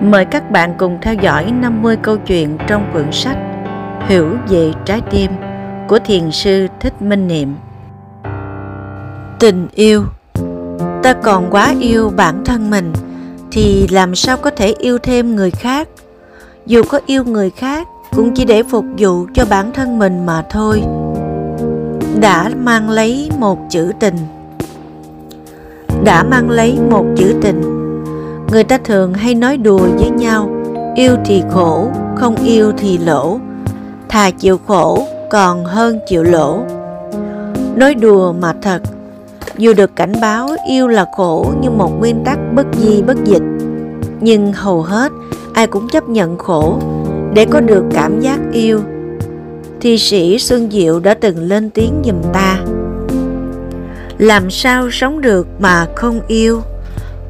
Mời các bạn cùng theo dõi 50 câu chuyện trong quyển sách Hiểu về trái tim của Thiền sư Thích Minh Niệm. Tình yêu Ta còn quá yêu bản thân mình, thì làm sao có thể yêu thêm người khác? Dù có yêu người khác, cũng chỉ để phục vụ cho bản thân mình mà thôi. Đã mang lấy một chữ tình. Đã mang lấy một chữ tình Người ta thường hay nói đùa với nhau Yêu thì khổ, không yêu thì lỗ Thà chịu khổ còn hơn chịu lỗ. Nói đùa mà thật Dù được cảnh báo yêu là khổ như một nguyên tắc bất di bất dịch Nhưng hầu hết ai cũng chấp nhận khổ để có được cảm giác yêu. Thi sĩ Xuân Diệu đã từng lên tiếng giùm ta Làm sao sống được mà không yêu?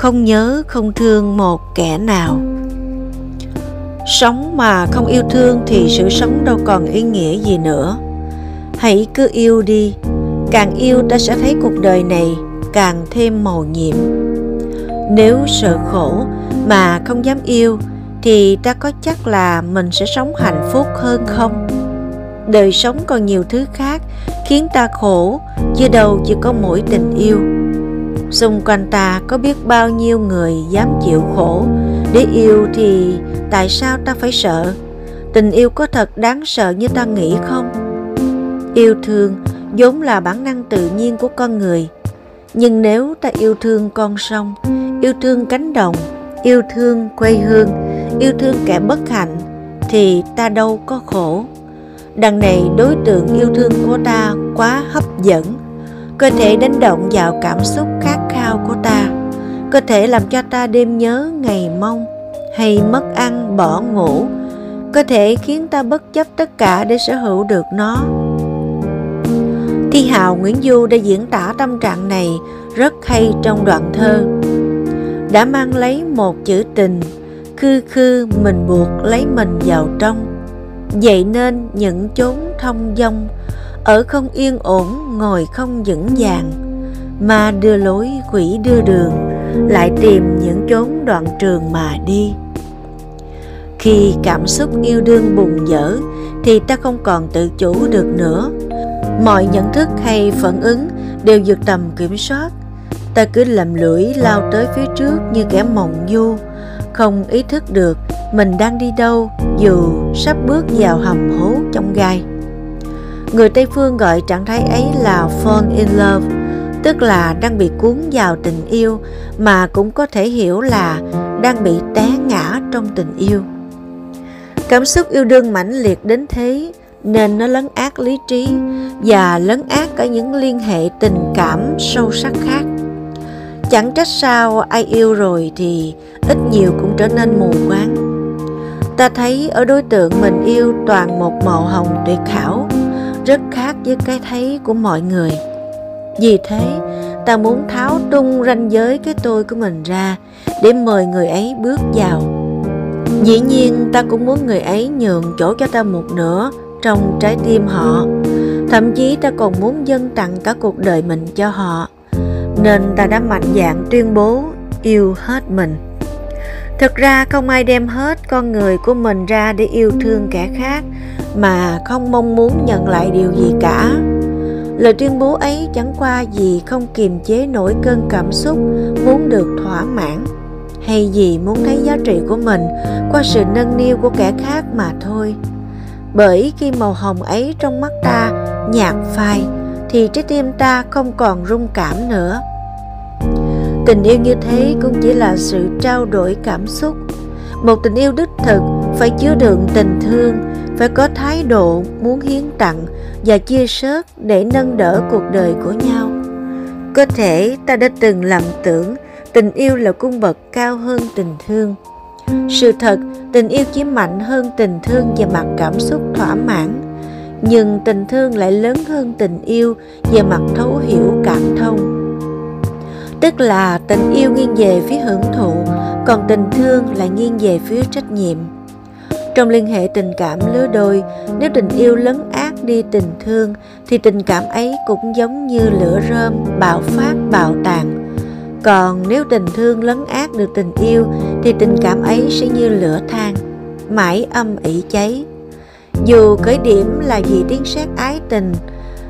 Không nhớ, không thương một kẻ nào. Sống mà không yêu thương thì sự sống đâu còn ý nghĩa gì nữa. Hãy cứ yêu đi, càng yêu ta sẽ thấy cuộc đời này càng thêm màu nhiệm. Nếu sợ khổ mà không dám yêu, thì ta có chắc là mình sẽ sống hạnh phúc hơn không? Đời sống còn nhiều thứ khác khiến ta khổ, chứ đâu chỉ có mỗi tình yêu. Xung quanh ta có biết bao nhiêu người dám chịu khổ. Để yêu thì tại sao ta phải sợ? Tình yêu có thật đáng sợ như ta nghĩ không? Yêu thương vốn là bản năng tự nhiên của con người. Nhưng nếu ta yêu thương con sông, Yêu thương cánh đồng, Yêu thương quê hương, Yêu thương kẻ bất hạnh, Thì ta đâu có khổ. Đằng này đối tượng yêu thương của ta quá hấp dẫn cơ thể đánh động vào cảm xúc khát khao của ta. Cơ thể làm cho ta đêm nhớ ngày mong hay mất ăn, bỏ ngủ. Cơ thể khiến ta bất chấp tất cả để sở hữu được nó. Thi hào nguyễn du đã diễn tả tâm trạng này rất hay trong đoạn thơ. Đã mang lấy một chữ tình, khư khư mình buộc lấy mình vào trong. Vậy nên những chốn thông dong ở không yên ổn, ngồi không vững vàng. Mà đưa lối quỷ đưa đường, lại tìm những chốn đoạn trường mà đi. Khi cảm xúc yêu đương bùng dở, thì ta không còn tự chủ được nữa. Mọi nhận thức hay phản ứng đều vượt tầm kiểm soát. Ta cứ lầm lưỡi lao tới phía trước như kẻ mộng du. Không ý thức được mình đang đi đâu, dù sắp bước vào hầm hố trong gai. Người Tây Phương gọi trạng thái ấy là fall in love, tức là đang bị cuốn vào tình yêu mà cũng có thể hiểu là đang bị té ngã trong tình yêu. Cảm xúc yêu đương mãnh liệt đến thế nên nó lấn át lý trí và lấn át cả những liên hệ tình cảm sâu sắc khác. Chẳng trách sao ai yêu rồi thì ít nhiều cũng trở nên mù quáng. Ta thấy ở đối tượng mình yêu toàn một màu hồng tuyệt hảo, rất khác với cái thấy của mọi người. Vì thế, ta muốn tháo tung ranh giới cái tôi của mình ra để mời người ấy bước vào. Dĩ nhiên, ta cũng muốn người ấy nhường chỗ cho ta một nửa trong trái tim họ. Thậm chí, ta còn muốn dâng tặng cả cuộc đời mình cho họ. Nên ta đã mạnh dạn tuyên bố yêu hết mình thực ra không ai đem hết con người của mình ra để yêu thương kẻ khác, mà không mong muốn nhận lại điều gì cả. Lời tuyên bố ấy chẳng qua gì không kiềm chế nổi cơn cảm xúc muốn được thỏa mãn, hay gì muốn thấy giá trị của mình qua sự nâng niu của kẻ khác mà thôi. Bởi khi màu hồng ấy trong mắt ta nhạt phai, thì trái tim ta không còn rung cảm nữa tình yêu như thế cũng chỉ là sự trao đổi cảm xúc. Một tình yêu đích thực phải chứa đựng tình thương, phải có thái độ muốn hiến tặng và chia sớt để nâng đỡ cuộc đời của nhau. Có thể ta đã từng lầm tưởng tình yêu là cung bậc cao hơn tình thương. Sự thật, tình yêu chỉ mạnh hơn tình thương về mặt cảm xúc thỏa mãn. Nhưng tình thương lại lớn hơn tình yêu về mặt thấu hiểu cảm thông tức là tình yêu nghiêng về phía hưởng thụ, còn tình thương lại nghiêng về phía trách nhiệm. Trong liên hệ tình cảm lứa đôi, nếu tình yêu lấn át đi tình thương, thì tình cảm ấy cũng giống như lửa rơm, bạo phát, bạo tàn. Còn nếu tình thương lấn át được tình yêu, thì tình cảm ấy sẽ như lửa than, mãi âm ỉ cháy. Dù khởi điểm là vì tiếng sét ái tình,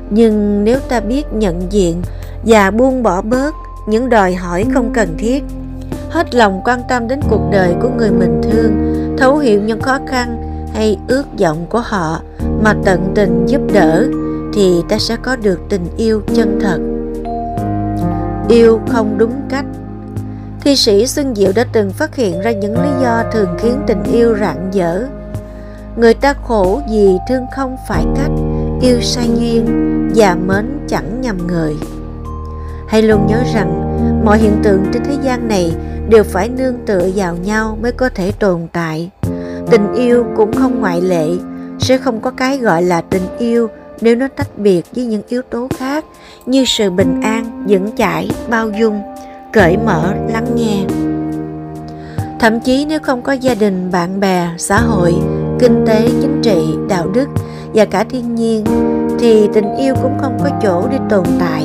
nhưng nếu ta biết nhận diện và buông bỏ bớt những đòi hỏi không cần thiết. Hết lòng quan tâm đến cuộc đời của người mình thương, thấu hiểu những khó khăn hay ước vọng của họ mà tận tình giúp đỡ thì ta sẽ có được tình yêu chân thật. Yêu không đúng cách. Thi sĩ xuân diệu đã từng phát hiện ra những lý do thường khiến tình yêu rạn dở. Người ta khổ vì thương không phải cách, yêu sai duyên và mến chẳng nhầm người hãy luôn nhớ rằng, mọi hiện tượng trên thế gian này đều phải nương tựa vào nhau mới có thể tồn tại. Tình yêu cũng không ngoại lệ, sẽ không có cái gọi là tình yêu nếu nó tách biệt với những yếu tố khác như sự bình an, vững chãi, bao dung, cởi mở, lắng nghe. Thậm chí nếu không có gia đình, bạn bè, xã hội, kinh tế, chính trị, đạo đức và cả thiên nhiên thì tình yêu cũng không có chỗ để tồn tại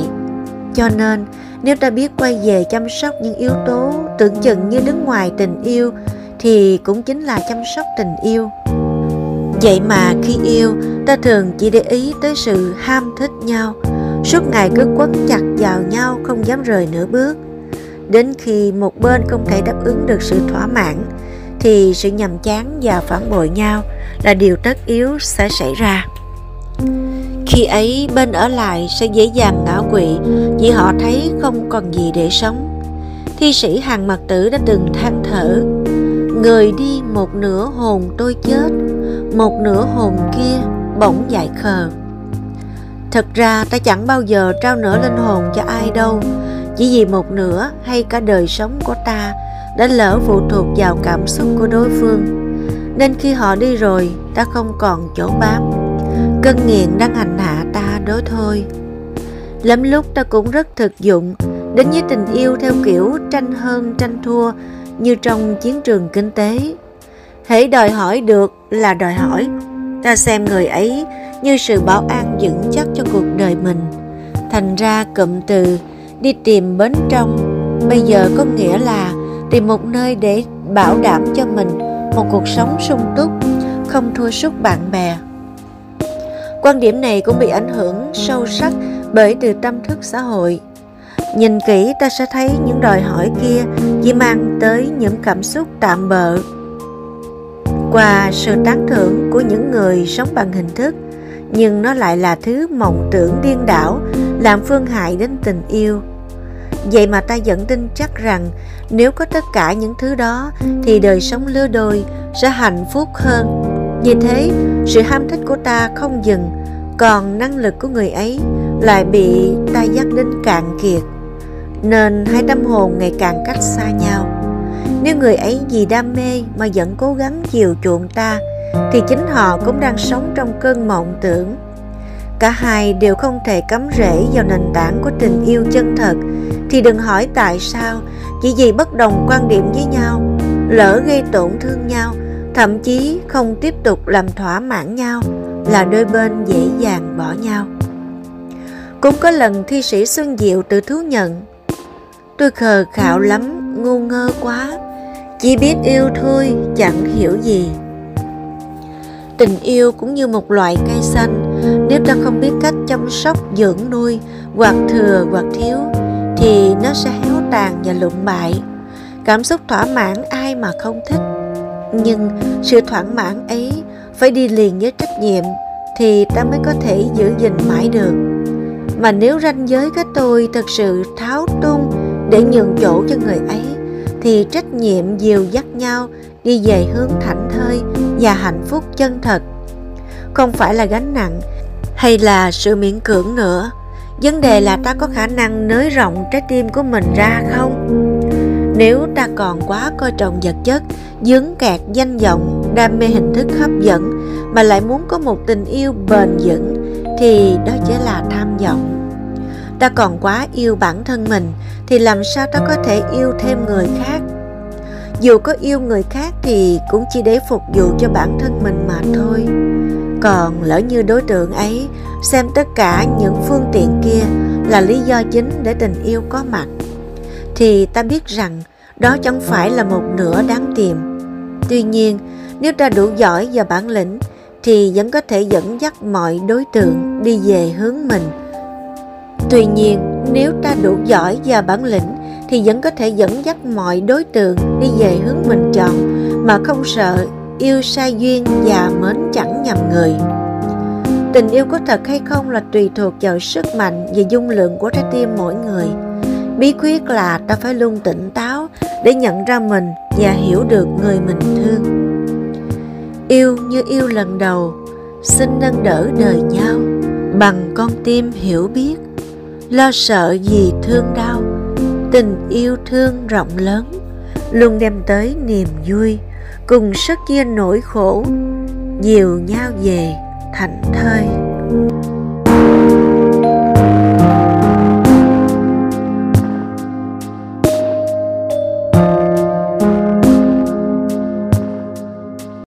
cho nên, nếu ta biết quay về chăm sóc những yếu tố tưởng chừng như đứng ngoài tình yêu, thì cũng chính là chăm sóc tình yêu. Vậy mà khi yêu, ta thường chỉ để ý tới sự ham thích nhau. Suốt ngày cứ quấn chặt vào nhau, không dám rời nửa bước. Đến khi một bên không thể đáp ứng được sự thỏa mãn, thì sự nhầm chán và phản bội nhau là điều tất yếu sẽ xảy ra khi ấy bên ở lại sẽ dễ dàng ngã quỵ, vì họ thấy không còn gì để sống. Thi sĩ hàng mặt tử đã từng than thở, người đi một nửa hồn tôi chết, một nửa hồn kia bỗng dại khờ. Thật ra ta chẳng bao giờ trao nửa linh hồn cho ai đâu, chỉ vì một nửa hay cả đời sống của ta đã lỡ phụ thuộc vào cảm xúc của đối phương. Nên khi họ đi rồi, ta không còn chỗ bám cơn nghiện đang hành hạ ta đó thôi. Lắm lúc ta cũng rất thực dụng, đến với tình yêu theo kiểu tranh hơn tranh thua như trong chiến trường kinh tế. Hễ đòi hỏi được là đòi hỏi, ta xem người ấy như sự bảo an vững chắc cho cuộc đời mình. Thành ra cụm từ đi tìm bến trong bây giờ có nghĩa là tìm một nơi để bảo đảm cho mình một cuộc sống sung túc, không thua sút bạn bè quan điểm này cũng bị ảnh hưởng sâu sắc bởi từ tâm thức xã hội. Nhìn kỹ ta sẽ thấy những đòi hỏi kia chỉ mang tới những cảm xúc tạm bợ. Qua sự tán thưởng của những người sống bằng hình thức, nhưng nó lại là thứ mộng tưởng điên đảo, làm phương hại đến tình yêu. Vậy mà ta vẫn tin chắc rằng nếu có tất cả những thứ đó thì đời sống lứa đôi sẽ hạnh phúc hơn vì thế, sự ham thích của ta không dừng, còn năng lực của người ấy lại bị ta dắt đến cạn kiệt. Nên hai tâm hồn ngày càng cách xa nhau. Nếu người ấy vì đam mê mà vẫn cố gắng chiều chuộng ta, thì chính họ cũng đang sống trong cơn mộng tưởng. Cả hai đều không thể cắm rễ vào nền tảng của tình yêu chân thật, thì đừng hỏi tại sao chỉ vì bất đồng quan điểm với nhau, lỡ gây tổn thương nhau thậm chí không tiếp tục làm thỏa mãn nhau, là đôi bên dễ dàng bỏ nhau. Cũng có lần thi sĩ xuân diệu tự thú nhận, tôi khờ khạo lắm, ngu ngơ quá, chỉ biết yêu thôi, chẳng hiểu gì. Tình yêu cũng như một loại cây xanh, nếu ta không biết cách chăm sóc, dưỡng nuôi, hoặc thừa, hoặc thiếu, thì nó sẽ héo tàn và lụng bại. Cảm xúc thỏa mãn ai mà không thích nhưng sự thỏa mãn ấy phải đi liền với trách nhiệm thì ta mới có thể giữ gìn mãi được. Mà nếu ranh giới cái tôi thật sự tháo tung để nhường chỗ cho người ấy, thì trách nhiệm dìu dắt nhau đi về hướng thảnh thơi và hạnh phúc chân thật. Không phải là gánh nặng hay là sự miễn cưỡng nữa, vấn đề là ta có khả năng nới rộng trái tim của mình ra không? Nếu ta còn quá coi trọng vật chất, dướng kẹt danh vọng, đam mê hình thức hấp dẫn, mà lại muốn có một tình yêu bền vững, thì đó chỉ là tham vọng. Ta còn quá yêu bản thân mình, thì làm sao ta có thể yêu thêm người khác? Dù có yêu người khác thì cũng chỉ để phục vụ cho bản thân mình mà thôi. Còn lỡ như đối tượng ấy xem tất cả những phương tiện kia là lý do chính để tình yêu có mặt thì ta biết rằng đó chẳng phải là một nửa đáng tìm. Tuy nhiên, nếu ta đủ giỏi và bản lĩnh thì vẫn có thể dẫn dắt mọi đối tượng đi về hướng mình. Tuy nhiên, nếu ta đủ giỏi và bản lĩnh thì vẫn có thể dẫn dắt mọi đối tượng đi về hướng mình chọn mà không sợ yêu sai duyên và mến chẳng nhầm người. Tình yêu có thật hay không là tùy thuộc vào sức mạnh và dung lượng của trái tim mỗi người. Bí quyết là ta phải luôn tỉnh táo để nhận ra mình và hiểu được người mình thương. Yêu như yêu lần đầu, xin nâng đỡ đời nhau bằng con tim hiểu biết, lo sợ gì thương đau, tình yêu thương rộng lớn, luôn đem tới niềm vui, cùng sức chia nỗi khổ, dìu nhau về thành thơi.